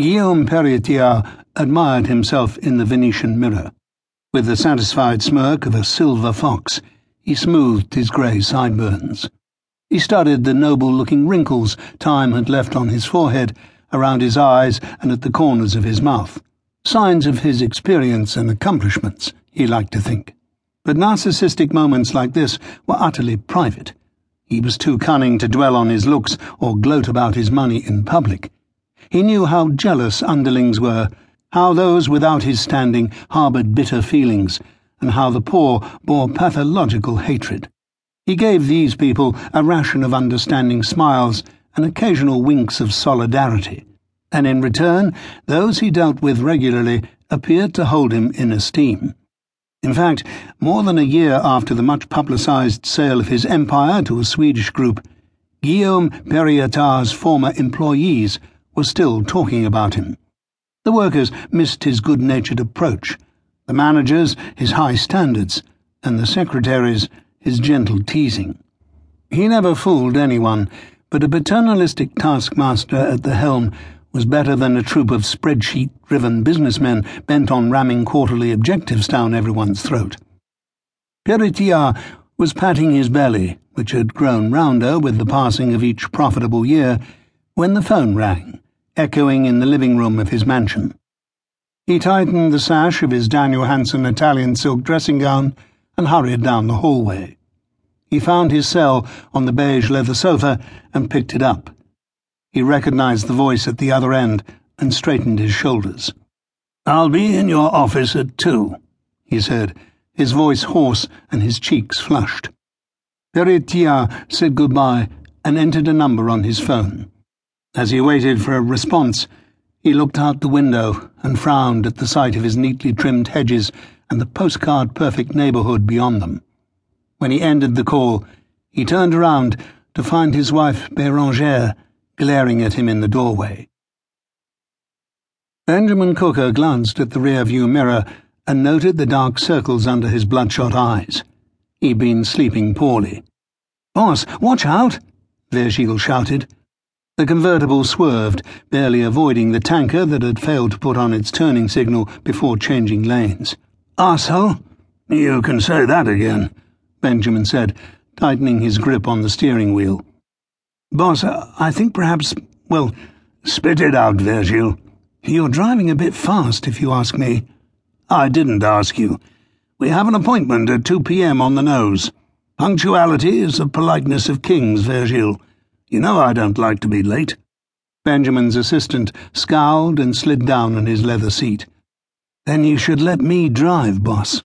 Guillaume Perretier admired himself in the Venetian mirror. With the satisfied smirk of a silver fox, he smoothed his grey sideburns. He studied the noble looking wrinkles time had left on his forehead, around his eyes, and at the corners of his mouth. Signs of his experience and accomplishments, he liked to think. But narcissistic moments like this were utterly private. He was too cunning to dwell on his looks or gloat about his money in public. He knew how jealous underlings were, how those without his standing harboured bitter feelings, and how the poor bore pathological hatred. He gave these people a ration of understanding smiles and occasional winks of solidarity, and in return, those he dealt with regularly appeared to hold him in esteem. In fact, more than a year after the much publicised sale of his empire to a Swedish group, Guillaume Perretier's former employees were still talking about him. The workers missed his good natured approach, the managers his high standards, and the secretaries his gentle teasing. He never fooled anyone, but a paternalistic taskmaster at the helm was better than a troop of spreadsheet driven businessmen bent on ramming quarterly objectives down everyone's throat. Perretier was patting his belly, which had grown rounder with the passing of each profitable year, when the phone rang echoing in the living room of his mansion. He tightened the sash of his Daniel Hansen Italian silk dressing gown and hurried down the hallway. He found his cell on the beige leather sofa and picked it up. He recognized the voice at the other end and straightened his shoulders. I'll be in your office at two, he said, his voice hoarse and his cheeks flushed. Perretier said goodbye and entered a number on his phone. As he waited for a response, he looked out the window and frowned at the sight of his neatly trimmed hedges and the postcard perfect neighbourhood beyond them. When he ended the call, he turned around to find his wife Bérangère glaring at him in the doorway. Benjamin Cooker glanced at the rear-view mirror and noted the dark circles under his bloodshot eyes. He'd been sleeping poorly. Boss, watch out! Virgile shouted. The convertible swerved, barely avoiding the tanker that had failed to put on its turning signal before changing lanes. Arsehole! You can say that again, Benjamin said, tightening his grip on the steering wheel. Boss, I think perhaps, well, spit it out, Virgile. You're driving a bit fast, if you ask me. I didn't ask you. We have an appointment at 2 p.m. on the nose. Punctuality is the politeness of kings, Virgile. You know I don't like to be late. Benjamin's assistant scowled and slid down on his leather seat. Then you should let me drive, boss.